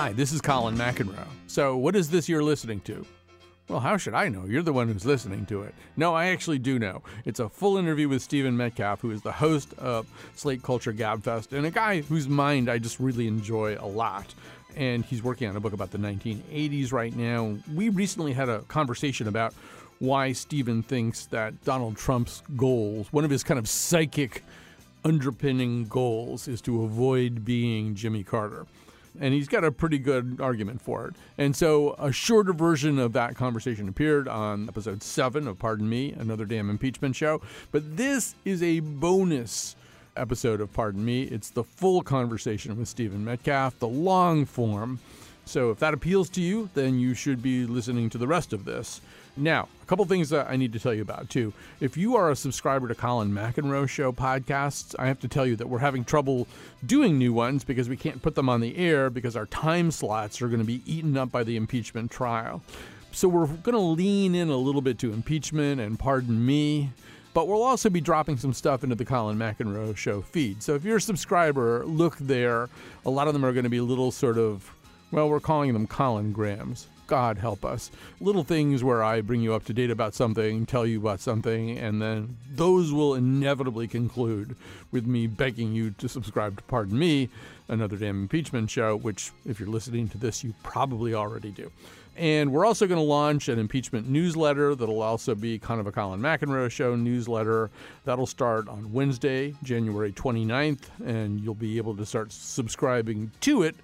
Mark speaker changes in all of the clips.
Speaker 1: Hi, this is Colin McEnroe. So, what is this you're listening to? Well, how should I know? You're the one who's listening to it. No, I actually do know. It's a full interview with Stephen Metcalf, who is the host of Slate Culture Gabfest, and a guy whose mind I just really enjoy a lot. And he's working on a book about the 1980s right now. We recently had a conversation about why Stephen thinks that Donald Trump's goals, one of his kind of psychic underpinning goals, is to avoid being Jimmy Carter and he's got a pretty good argument for it. And so a shorter version of that conversation appeared on episode seven of Pardon Me, another damn impeachment show. But this is a bonus episode of Pardon Me. It's the full conversation with Stephen Metcalf, the long form. So if that appeals to you, then you should be listening to the rest of this. Now, a couple things that I need to tell you about too. If you are a subscriber to Colin McEnroe Show podcasts, I have to tell you that we're having trouble doing new ones because we can't put them on the air because our time slots are going to be eaten up by the impeachment trial. So we're going to lean in a little bit to impeachment and pardon me. But we'll also be dropping some stuff into the Colin McEnroe Show feed. So if you're a subscriber, look there. A lot of them are going to be little sort of, well, we're calling them Colin Grams. God help us. Little things where I bring you up to date about something, tell you about something, and then those will inevitably conclude with me begging you to subscribe to Pardon Me, another damn impeachment show, which, if you're listening to this, you probably already do. And we're also going to launch an impeachment newsletter that'll also be kind of a Colin McEnroe show newsletter. That'll start on Wednesday, January 29th, and you'll be able to start subscribing to it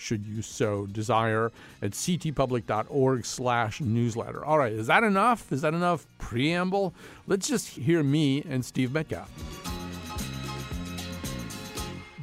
Speaker 1: should you so desire, at ctpublic.org slash newsletter. All right, is that enough? Is that enough preamble? Let's just hear me and Steve Metcalf.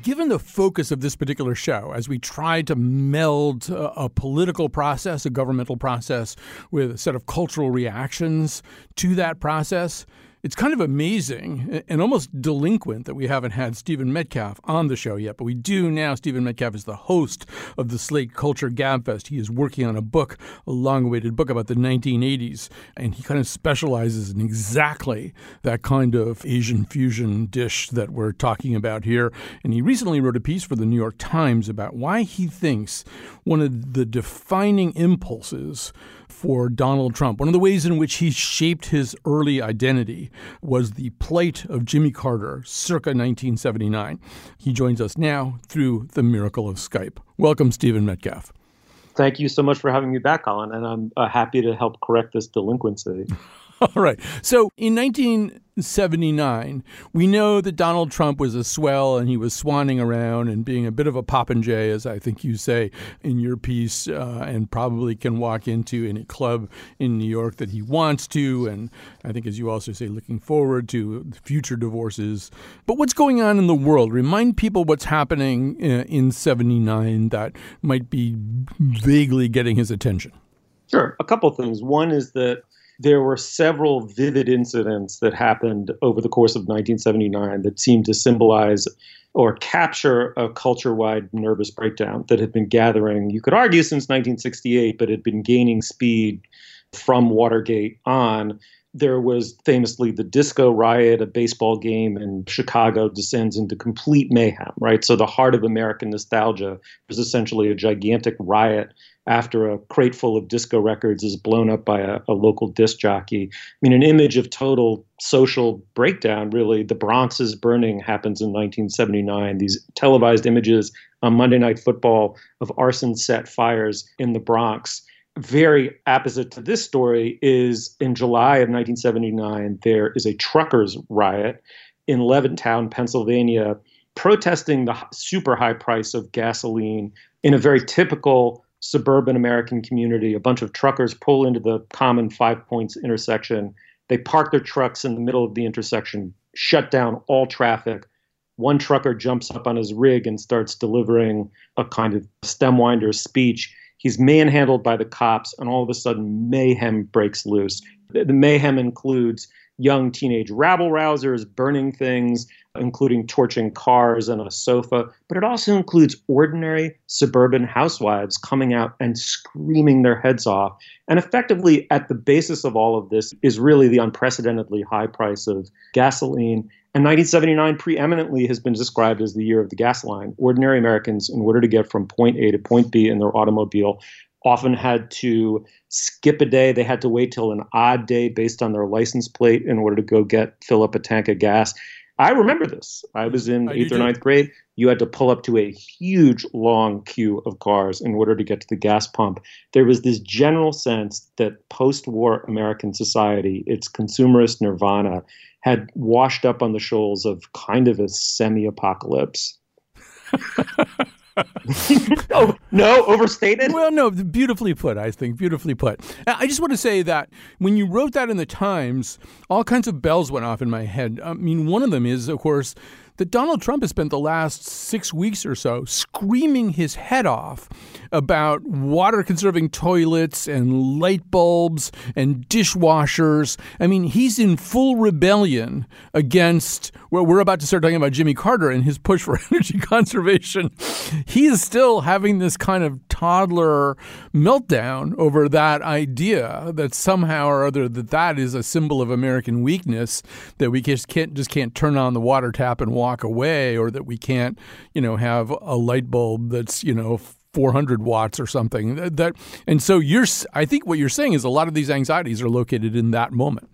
Speaker 1: Given the focus of this particular show, as we try to meld a, a political process, a governmental process, with a set of cultural reactions to that process, it's kind of amazing and almost delinquent that we haven't had Stephen Metcalf on the show yet, but we do now. Stephen Metcalf is the host of the Slate Culture Gabfest. He is working on a book, a long awaited book about the 1980s, and he kind of specializes in exactly that kind of Asian fusion dish that we're talking about here. And he recently wrote a piece for the New York Times about why he thinks one of the defining impulses for Donald Trump. One of the ways in which he shaped his early identity was the plight of Jimmy Carter circa 1979. He joins us now through the miracle of Skype. Welcome, Stephen Metcalf.
Speaker 2: Thank you so much for having me back, Colin, and I'm uh, happy to help correct this delinquency.
Speaker 1: All right. So in 1979, we know that Donald Trump was a swell and he was swanning around and being a bit of a popinjay, as I think you say in your piece, uh, and probably can walk into any club in New York that he wants to. And I think, as you also say, looking forward to future divorces. But what's going on in the world? Remind people what's happening uh, in 79 that might be vaguely getting his attention.
Speaker 2: Sure. A couple things. One is that there were several vivid incidents that happened over the course of 1979 that seemed to symbolize or capture a culture wide nervous breakdown that had been gathering, you could argue, since 1968, but had been gaining speed from Watergate on. There was famously the disco riot, a baseball game in Chicago descends into complete mayhem, right? So the heart of American nostalgia was essentially a gigantic riot after a crate full of disco records is blown up by a, a, local disc jockey. I mean, an image of total social breakdown, really. The Bronx is burning happens in 1979. These televised images on Monday Night Football of arson set fires in the Bronx. Very opposite to this story is in July of 1979, there is a truckers' riot in Levittown, Pennsylvania, protesting the super high price of gasoline in a very typical suburban American community. A bunch of truckers pull into the common Five Points intersection. They park their trucks in the middle of the intersection, shut down all traffic. One trucker jumps up on his rig and starts delivering a kind of stemwinder speech. He's manhandled by the cops, and all of a sudden, mayhem breaks loose. The mayhem includes young teenage rabble rousers burning things, including torching cars and a sofa. But it also includes ordinary suburban housewives coming out and screaming their heads off. And effectively, at the basis of all of this is really the unprecedentedly high price of gasoline. And 1979 preeminently has been described as the year of the gas line. Ordinary Americans, in order to get from point A to point B in their automobile, often had to skip a day. They had to wait till an odd day based on their license plate in order to go get fill up a tank of gas. I remember this. I was in oh, eighth or ninth grade. You had to pull up to a huge, long queue of cars in order to get to the gas pump. There was this general sense that post war American society, its consumerist nirvana, had washed up on the shoals of kind of a semi apocalypse. oh, no, overstated?
Speaker 1: Well, no, beautifully put, I think. Beautifully put. I just want to say that when you wrote that in the Times, all kinds of bells went off in my head. I mean, one of them is, of course, that Donald Trump has spent the last six weeks or so screaming his head off about water conserving toilets and light bulbs and dishwashers. I mean, he's in full rebellion against, well, we're about to start talking about Jimmy Carter and his push for energy conservation. He is still having this kind of toddler meltdown over that idea that somehow or other that that is a symbol of American weakness, that we just can't, just can't turn on the water tap and walk away, or that we can't, you know, have a light bulb that's, you know, 400 watts or something. That and so you're I think what you're saying is a lot of these anxieties are located in that moment.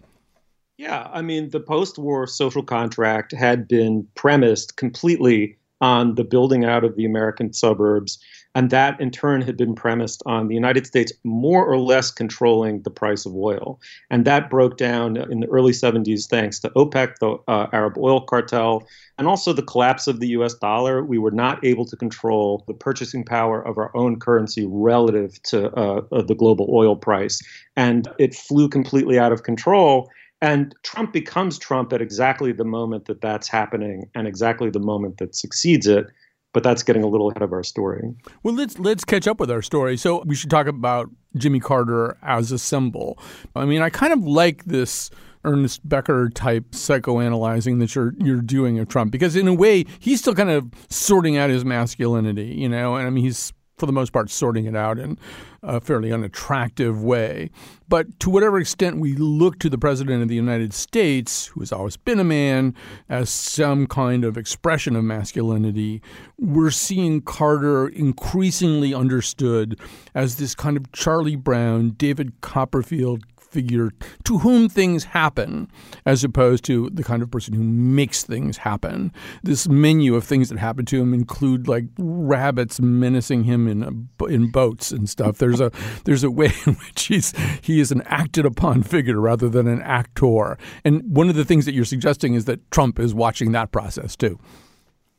Speaker 2: Yeah, I mean the post-war social contract had been premised completely on the building out of the American suburbs and that in turn had been premised on the United States more or less controlling the price of oil. And that broke down in the early 70s thanks to OPEC, the uh, Arab oil cartel, and also the collapse of the US dollar. We were not able to control the purchasing power of our own currency relative to uh, the global oil price. And it flew completely out of control. And Trump becomes Trump at exactly the moment that that's happening and exactly the moment that succeeds it but that's getting a little ahead of our story.
Speaker 1: Well, let's let's catch up with our story. So we should talk about Jimmy Carter as a symbol. I mean, I kind of like this Ernest Becker type psychoanalyzing that you're you're doing of Trump because in a way he's still kind of sorting out his masculinity, you know, and I mean he's for the most part, sorting it out in a fairly unattractive way. But to whatever extent we look to the President of the United States, who has always been a man, as some kind of expression of masculinity, we're seeing Carter increasingly understood as this kind of Charlie Brown, David Copperfield figure to whom things happen, as opposed to the kind of person who makes things happen. This menu of things that happen to him include like rabbits menacing him in in boats and stuff. There's a there's a way in which he's he is an acted upon figure rather than an actor. And one of the things that you're suggesting is that Trump is watching that process too.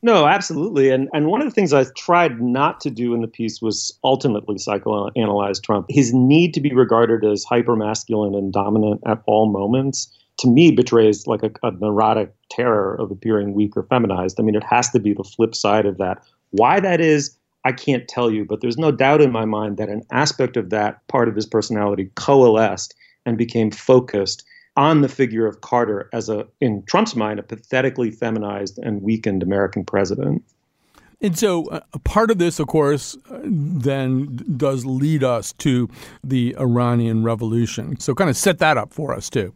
Speaker 2: No, absolutely. And and one of the things I tried not to do in the piece was ultimately psychoanalyze Trump. His need to be regarded as hypermasculine and dominant at all moments to me betrays like a, a neurotic terror of appearing weak or feminized. I mean, it has to be the flip side of that. Why that is, I can't tell you, but there's no doubt in my mind that an aspect of that part of his personality coalesced and became focused on the figure of Carter as a, in Trump's mind, a pathetically feminized and weakened American president.
Speaker 1: And so, uh, a part of this, of course, uh, then does lead us to the Iranian Revolution. So, kind of set that up for us, too.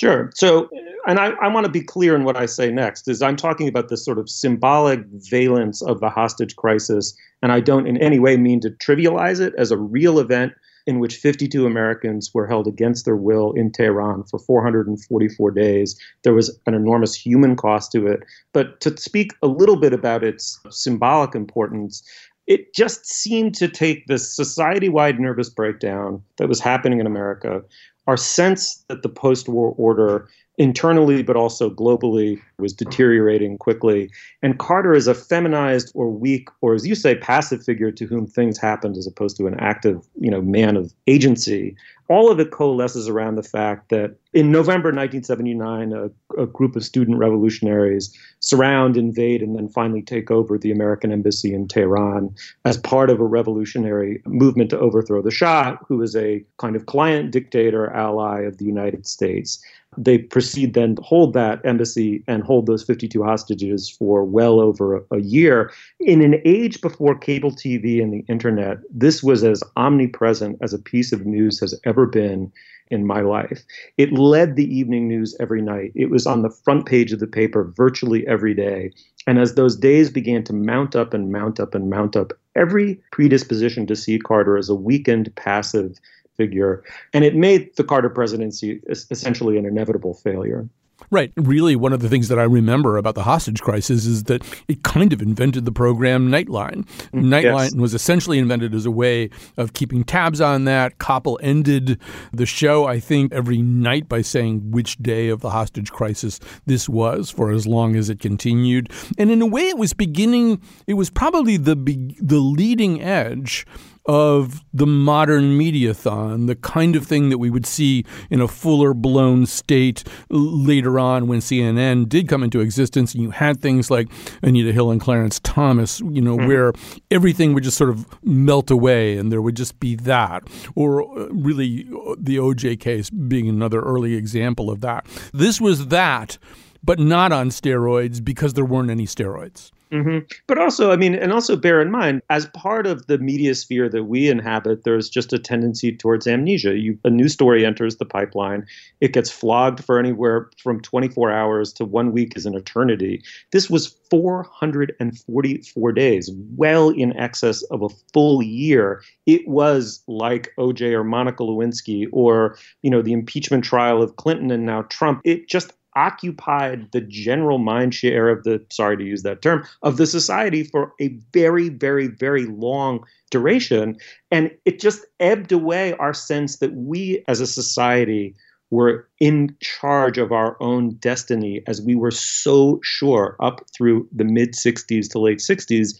Speaker 2: Sure. So, and I, I want to be clear in what I say next, is I'm talking about this sort of symbolic valence of the hostage crisis, and I don't in any way mean to trivialize it as a real event in which 52 Americans were held against their will in Tehran for 444 days. There was an enormous human cost to it. But to speak a little bit about its symbolic importance, it just seemed to take this society wide nervous breakdown that was happening in America, our sense that the post war order internally but also globally was deteriorating quickly. And Carter is a feminized or weak or as you say passive figure to whom things happened as opposed to an active, you know, man of agency. All of it coalesces around the fact that in November 1979 a, a group of student revolutionaries surround, invade and then finally take over the American embassy in Tehran as part of a revolutionary movement to overthrow the Shah, who is a kind of client dictator ally of the United States. They proceed then to hold that embassy and hold those 52 hostages for well over a, year. In an age before cable TV and the internet, this was as omnipresent as a piece of news has ever been in my life. It led the evening news every night. It was on the front page of the paper virtually every day. And as those days began to mount up and mount up and mount up, every predisposition to see Carter as a weakened, passive figure. And it made the Carter presidency essentially an inevitable failure.
Speaker 1: Right. Really, one of the things that I remember about the hostage crisis is that it kind of invented the program Nightline. Mm, Nightline yes. was essentially invented as a way of keeping tabs on that. Koppel ended the show, I think, every night by saying which day of the hostage crisis this was for as long as it continued. And in a way, it was beginning, it was probably the, the leading edge of the modern mediathon, the kind of thing that we would see in a fuller blown state later on when CNN did come into existence, and you had things like Anita Hill and Clarence Thomas, you know, mm-hmm. where everything would just sort of melt away, and there would just be that, or uh, really uh, the OJ case being another early example of that. This was that, but not on steroids because there weren't any steroids.
Speaker 2: Mm-hmm. But also, I mean, and also bear in mind, as part of the media sphere that we inhabit, there's just a tendency towards amnesia. You, a new story enters the pipeline, it gets flogged for anywhere from 24 hours to one week is an eternity. This was 444 days, well in excess of a full year. It was like OJ or Monica Lewinsky or, you know, the impeachment trial of Clinton and now Trump. It just occupied the general mind share of the sorry to use that term of the society for a very very very long duration. And it just ebbed away our sense that we as a society were in charge of our own destiny as we were so sure up through the mid 60s to late 60s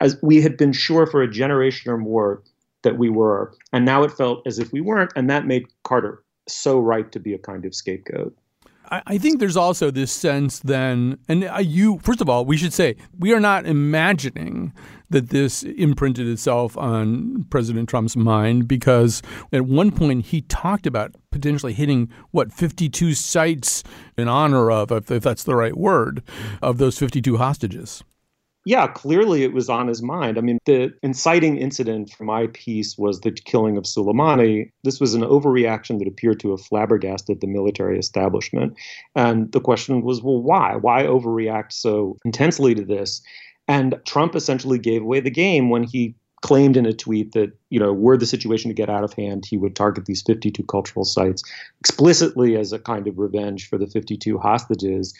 Speaker 2: as we had been sure for a generation or more that we were. And now it felt as if we weren't and that made carter so right to be a kind of scapegoat
Speaker 1: I think there's also this sense then, and you, first of all, we should say we are not imagining that this imprinted itself on President Trump's mind because at one point he talked about potentially hitting, what, 52 sites in honor of, if, that's the right word, of those 52 hostages
Speaker 2: yeah, clearly it was on his mind. I mean, the inciting incident for my piece was the killing of Soleimani. This was an overreaction that appeared to have flabbergasted the military establishment. And the question was, well, why? Why overreact so intensely to this? And Trump essentially gave away the game when he claimed in a tweet that, you know, were the situation to get out of hand, he would target these 52 cultural sites explicitly as a kind of revenge for the 52 hostages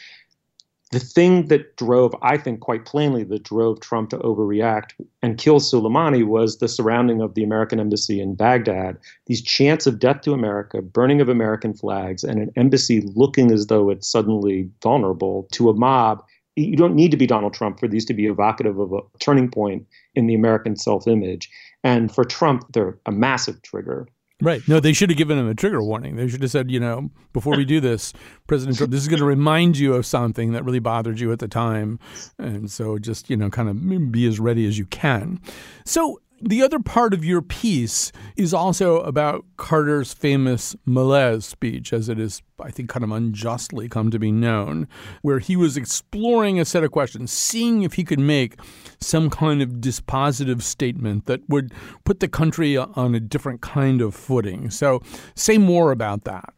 Speaker 2: the thing that drove, I think quite plainly, that drove Trump to overreact and kill Soleimani was the surrounding of the American embassy in Baghdad, these chants of death to America, burning of American flags, and an embassy looking as though it's suddenly vulnerable to a mob. You don't need to be Donald Trump for these to be evocative of a turning point in the American self image. And for Trump, they're a massive trigger.
Speaker 1: Right. No, they should have given him a trigger warning. They should have said, you know, before we do this, President Trump, this is going to remind you of something that really bothered you at the time. And so just, you know, kind of be as ready as you can. So the other part of your piece is also about Carter's famous malaise speech, as it is, I think, kind of unjustly come to be known, where he was exploring a set of questions, seeing if he could make some kind of dispositive statement that would put the country on a different kind of footing. So, say more about that.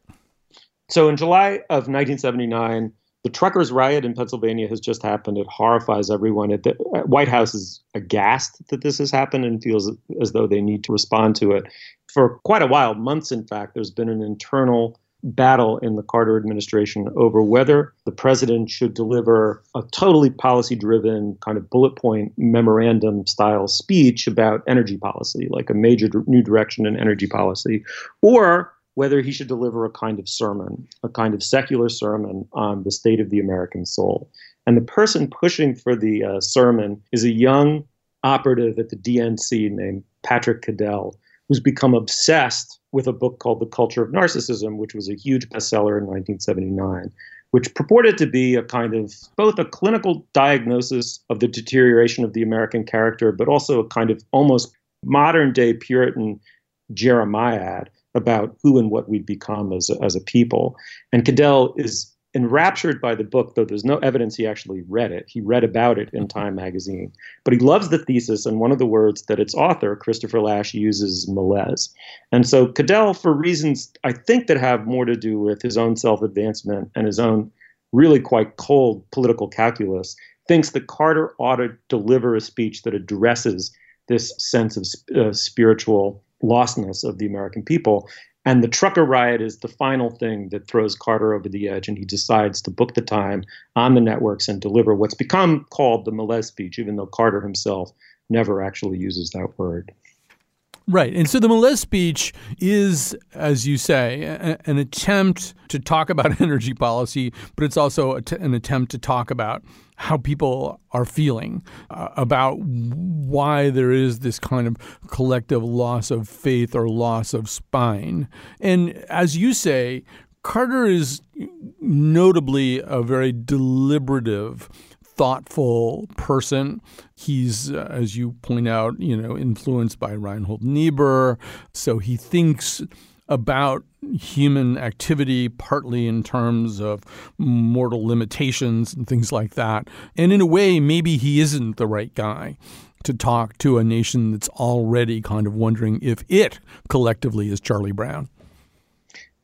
Speaker 2: So, in July of 1979, the truckers' riot in Pennsylvania has just happened. It horrifies everyone. The uh, White House is aghast that this has happened and feels as though they need to respond to it. For quite a while, months in fact, there's been an internal battle in the Carter administration over whether the president should deliver a totally policy driven kind of bullet point memorandum style speech about energy policy, like a major new direction in energy policy, or whether he should deliver a kind of sermon, a kind of secular sermon on the state of the American soul. And the person pushing for the uh, sermon is a young operative at the DNC named Patrick Caddell, who's become obsessed with a book called The Culture of Narcissism, which was a huge bestseller in 1979, which purported to be a kind of both a clinical diagnosis of the deterioration of the American character, but also a kind of almost modern day Puritan Jeremiad about who and what we'd become as a, as a people. And Caddell is enraptured by the book, though there's no evidence he actually read it. He read about it in Time magazine. But he loves the thesis, and one of the words that its author, Christopher Lasch, uses malaise. And so Caddell, for reasons I think that have more to do with his own self advancement and his own really quite cold political calculus, thinks that Carter ought to deliver a speech that addresses this sense of uh, spiritual lostness of the American people. And the trucker riot is the final thing that throws Carter over the edge, and he decides to book the time on the networks and deliver what's become called the malaise speech, even though Carter himself never actually uses that word.
Speaker 1: Right. And so the malaise speech is, as you say, a, an attempt to talk about energy policy, but it's also an attempt to talk about how people are feeling uh, about why there is this kind of collective loss of faith or loss of spine. And as you say, Carter is notably a very deliberative thoughtful person. He's, uh, as you point out, you know, influenced by Reinhold Niebuhr. So he thinks about human activity partly in terms of mortal limitations and things like that. And in a way, maybe he isn't the right guy to talk to a nation that's already kind of wondering if it collectively is Charlie Brown.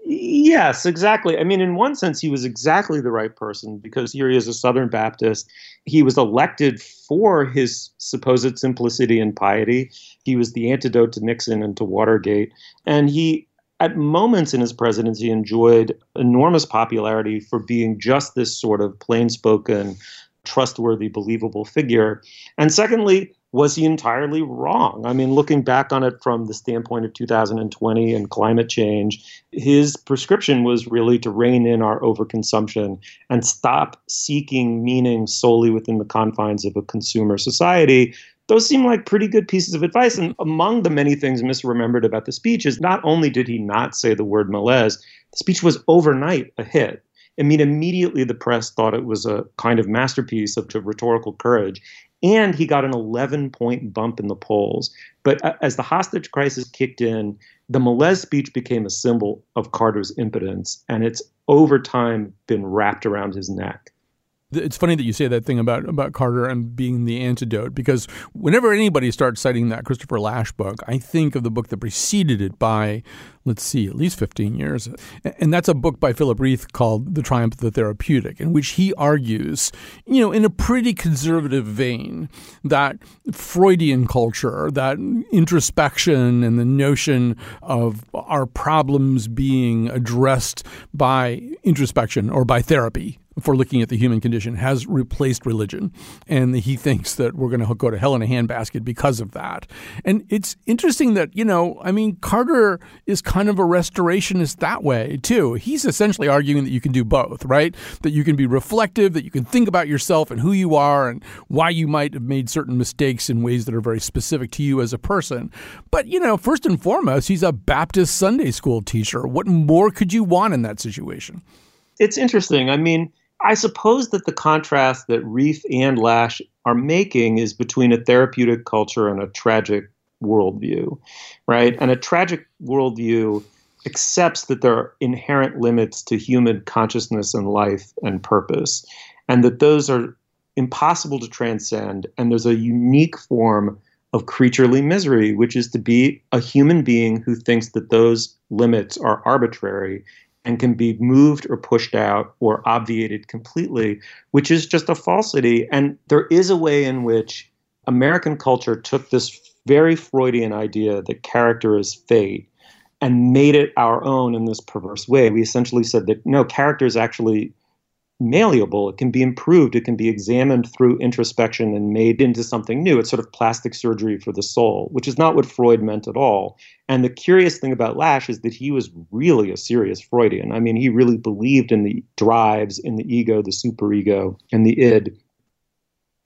Speaker 2: Yes, exactly. I mean, in one sense, he was exactly the right person because here he is a Southern Baptist. He was elected for his supposed simplicity and piety. He was the antidote to Nixon and to Watergate. And he, at moments in his presidency, enjoyed enormous popularity for being just this sort of plain spoken, trustworthy, believable figure. And secondly, was he entirely wrong? I mean, looking back on it from the standpoint of 2020 and climate change, his prescription was really to rein in our overconsumption and stop seeking meaning solely within the confines of a consumer society. Those seem like pretty good pieces of advice. And among the many things misremembered about the speech is not only did he not say the word malaise, the speech was overnight a hit. I mean, immediately the press thought it was a kind of masterpiece of rhetorical courage and he got an 11 point bump in the polls. But as the hostage crisis kicked in, the malaise speech became a symbol of Carter's impotence, and it's over time been wrapped around his neck.
Speaker 1: It's funny that you say that thing about about Carter and being the antidote because whenever anybody starts citing that Christopher Lasch book, I think of the book that preceded it by let's see, at least 15 years. And that's a book by Philip Rieff called The Triumph of the Therapeutic, in which he argues, you know, in a pretty conservative vein, that Freudian culture, that introspection and the notion of our problems being addressed by introspection or by therapy for looking at the human condition has replaced religion. And he thinks that we're going to go to hell in a handbasket because of that. And it's interesting that, you know, I mean, Carter is kind of a restorationist that way, too. He's essentially arguing that you can do both, right? That you can be reflective, that you can think about yourself and who you are and why you might have made certain mistakes in ways that are very specific to you as a person. But, you know, first and foremost, he's a Baptist Sunday school teacher. What more could you want in that situation?
Speaker 2: It's interesting. I mean, I suppose that the contrast that Rieff and Lasch are making is between a therapeutic culture and a tragic worldview, right? And a tragic worldview accepts that there are inherent limits to human consciousness and life and purpose, and that those are impossible to transcend. And there's a unique form of creaturely misery, which is to be a human being who thinks that those limits are arbitrary and can be moved or pushed out or obviated completely, which is just a falsity. And there is a way in which American culture took this very Freudian idea that character is fate and made it our own in this perverse way. We essentially said that no, character is actually malleable. It can be improved. It can be examined through introspection and made into something new. It's sort of plastic surgery for the soul, which is not what Freud meant at all. And the curious thing about Lasch is that he was really a serious Freudian. I mean, he really believed in the drives, in the ego, the superego, and the id.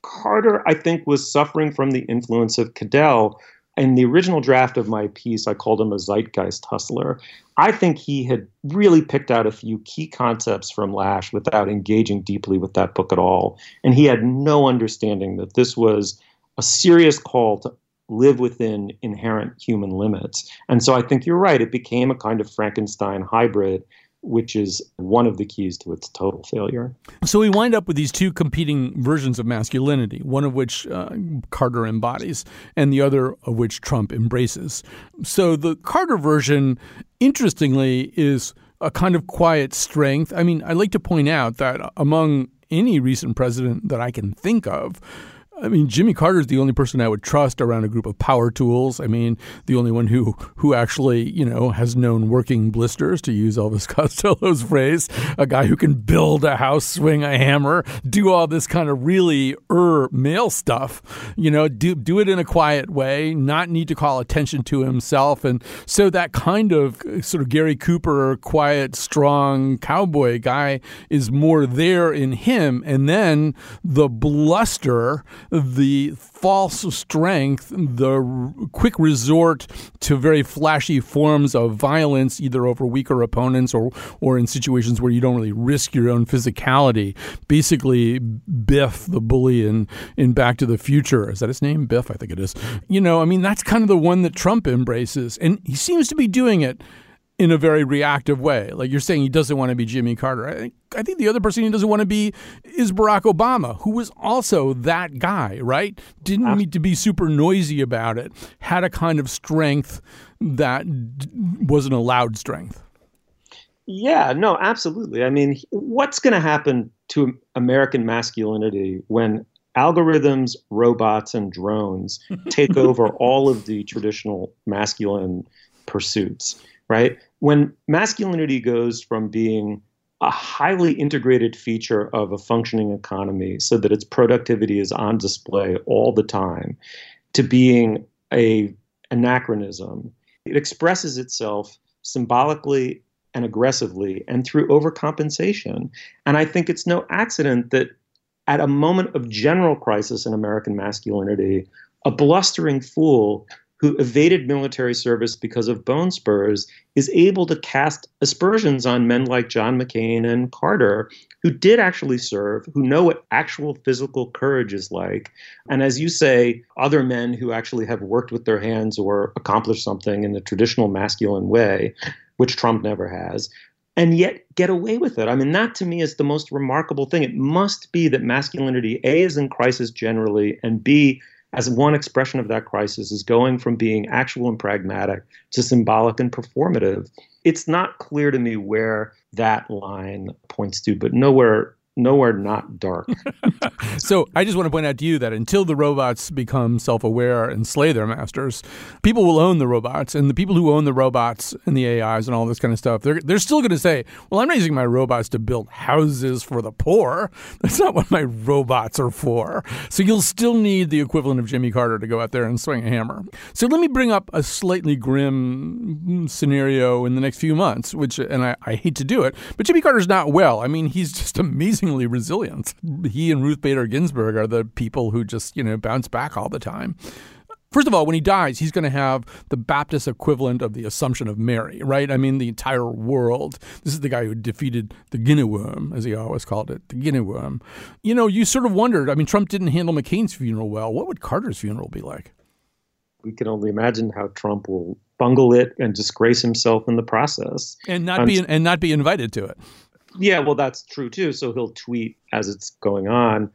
Speaker 2: Carter, I think, was suffering from the influence of Caddell, in the original draft of my piece, I called him a zeitgeist hustler. I think he had really picked out a few key concepts from Lasch without engaging deeply with that book at all. And he had no understanding that this was a serious call to live within inherent human limits. And so I think you're right. It became a kind of Frankenstein hybrid which is one of the keys to its total failure.
Speaker 1: So we wind up with these two competing versions of masculinity, one of which uh, Carter embodies, and the other of which Trump embraces. So the Carter version, interestingly, is a kind of quiet strength. I mean, I like to point out that among any recent president that I can think of, I mean, Jimmy Carter is the only person I would trust around a group of power tools. I mean, the only one who who actually, you know, has known working blisters, to use Elvis Costello's phrase. A guy who can build a house, swing a hammer, do all this kind of really er male stuff. You know, do do it in a quiet way, not need to call attention to himself, and so that kind of sort of Gary Cooper, quiet, strong cowboy guy is more there in him, and then the bluster the false strength, the quick resort to very flashy forms of violence, either over weaker opponents or, or in situations where you don't really risk your own physicality. Basically, Biff, the bully in, in Back to the Future, is that his name? Biff, I think it is. You know, I mean, that's kind of the one that Trump embraces. And he seems to be doing it in a very reactive way. Like you're saying, he doesn't want to be Jimmy Carter. I think, I think the other person he doesn't want to be is Barack Obama, who was also that guy, right? Didn't ah. need to be super noisy about it, had a kind of strength that wasn't a loud strength.
Speaker 2: Yeah, no, absolutely. I mean, what's going to happen to American masculinity when algorithms, robots, and drones take over all of the traditional masculine pursuits? Right? When masculinity goes from being a highly integrated feature of a functioning economy so that its productivity is on display all the time to being a anachronism it expresses itself symbolically and aggressively and through overcompensation and i think it's no accident that at a moment of general crisis in american masculinity a blustering fool who evaded military service because of bone spurs, is able to cast aspersions on men like John McCain and Carter, who did actually serve, who know what actual physical courage is like. And as you say, other men who actually have worked with their hands or accomplished something in the traditional masculine way, which Trump never has. And yet get away with it. I mean, that to me is the most remarkable thing. It must be that masculinity, A, is in crisis generally, and B, as one expression of that crisis is going from being actual and pragmatic to symbolic and performative. It's not clear to me where that line points to, but nowhere nowhere not dark.
Speaker 1: so I just want to point out to you that until the robots become self-aware and slay their masters, people will own the robots, and the people who own the robots and the AIs and all this kind of stuff, they're they're still going to say, "Well, I'm not using my robots to build houses for the poor. That's not what my robots are for." So you'll still need the equivalent of Jimmy Carter to go out there and swing a hammer. So let me bring up a slightly grim scenario in the next few months, which, and I, I hate to do it, but Jimmy Carter's not well. I mean, he's just amazing amazingly resilient. He and Ruth Bader Ginsburg are the people who just, you know, bounce back all the time. First of all, when he dies, he's going to have the Baptist equivalent of the Assumption of Mary, right? I mean, the entire world. This is the guy who defeated the Guinea worm, as he always called it, the Guinea worm. You know, you sort of wondered. I mean, Trump didn't handle McCain's funeral well. What would Carter's funeral be like?
Speaker 2: We can only imagine how Trump will bungle it and disgrace himself in the process,
Speaker 1: and not be and not be invited to it.
Speaker 2: Yeah, well, that's true too. So he'll tweet as it's going on.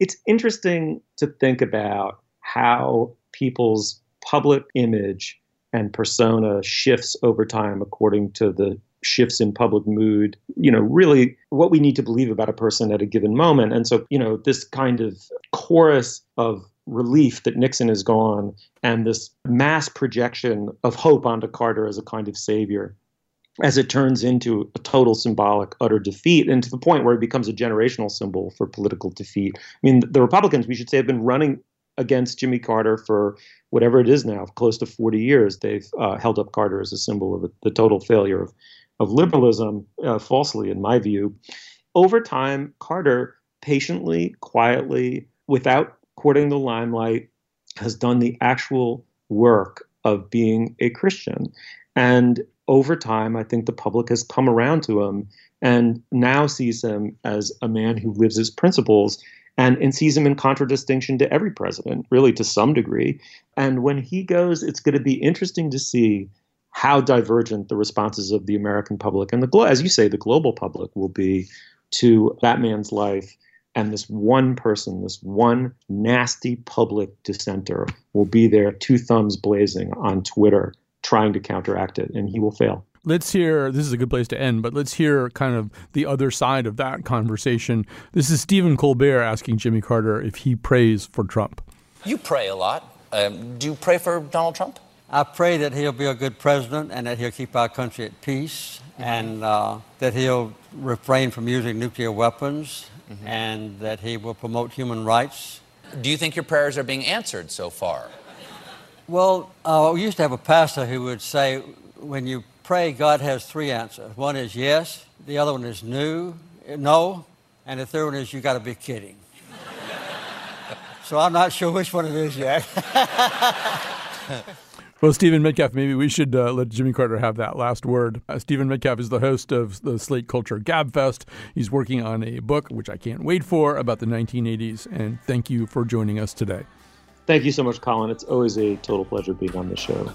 Speaker 2: It's interesting to think about how people's public image and persona shifts over time according to the shifts in public mood, you know, really what we need to believe about a person at a given moment. And so, you know, this kind of chorus of relief that Nixon is gone and this mass projection of hope onto Carter as a kind of savior as it turns into a total symbolic utter defeat and to the point where it becomes a generational symbol for political defeat. I mean, the Republicans, we should say, have been running against Jimmy Carter for whatever it is now, close to 40 years. They've uh, held up Carter as a symbol of the total failure of, of liberalism, uh, falsely, in my view. Over time, Carter patiently, quietly, without courting the limelight, has done the actual work of being a Christian. And over time, I think the public has come around to him and now sees him as a man who lives his principles. and, and sees him in contradistinction to every president, really to some degree. And when he goes, it's going to be interesting to see how divergent the responses of the American public and the as you say, the global public will be to that man's life. And this one person, this one nasty public dissenter, will be there, two thumbs blazing on Twitter, trying to counteract it, and he will fail
Speaker 1: let's hear this is a good place to end, but let's hear kind of the other side of that conversation. This is Stephen Colbert asking Jimmy Carter if he prays for Trump.
Speaker 3: You pray a lot. Um, do you pray for Donald Trump?
Speaker 4: I pray that he'll be a good president and that he'll keep our country at peace and uh, that he'll refrain from using nuclear weapons mm-hmm. and that he will promote human rights.
Speaker 3: Do you think your prayers are being answered so far?
Speaker 4: Well, uh, we used to have a pastor who would say, when you pray, God has three answers. One is yes, the other one is new, no, and the third one is you got to be kidding. so I'm not sure which one it is yet.
Speaker 1: Well, Stephen Metcalf, maybe we should uh, let Jimmy Carter have that last word. Uh, Stephen Metcalf is the host of the Slate Culture Gabfest. He's working on a book, which I can't wait for, about the 1980s. And thank you for joining us today.
Speaker 2: Thank you so much, Colin. It's always a total pleasure being on the show.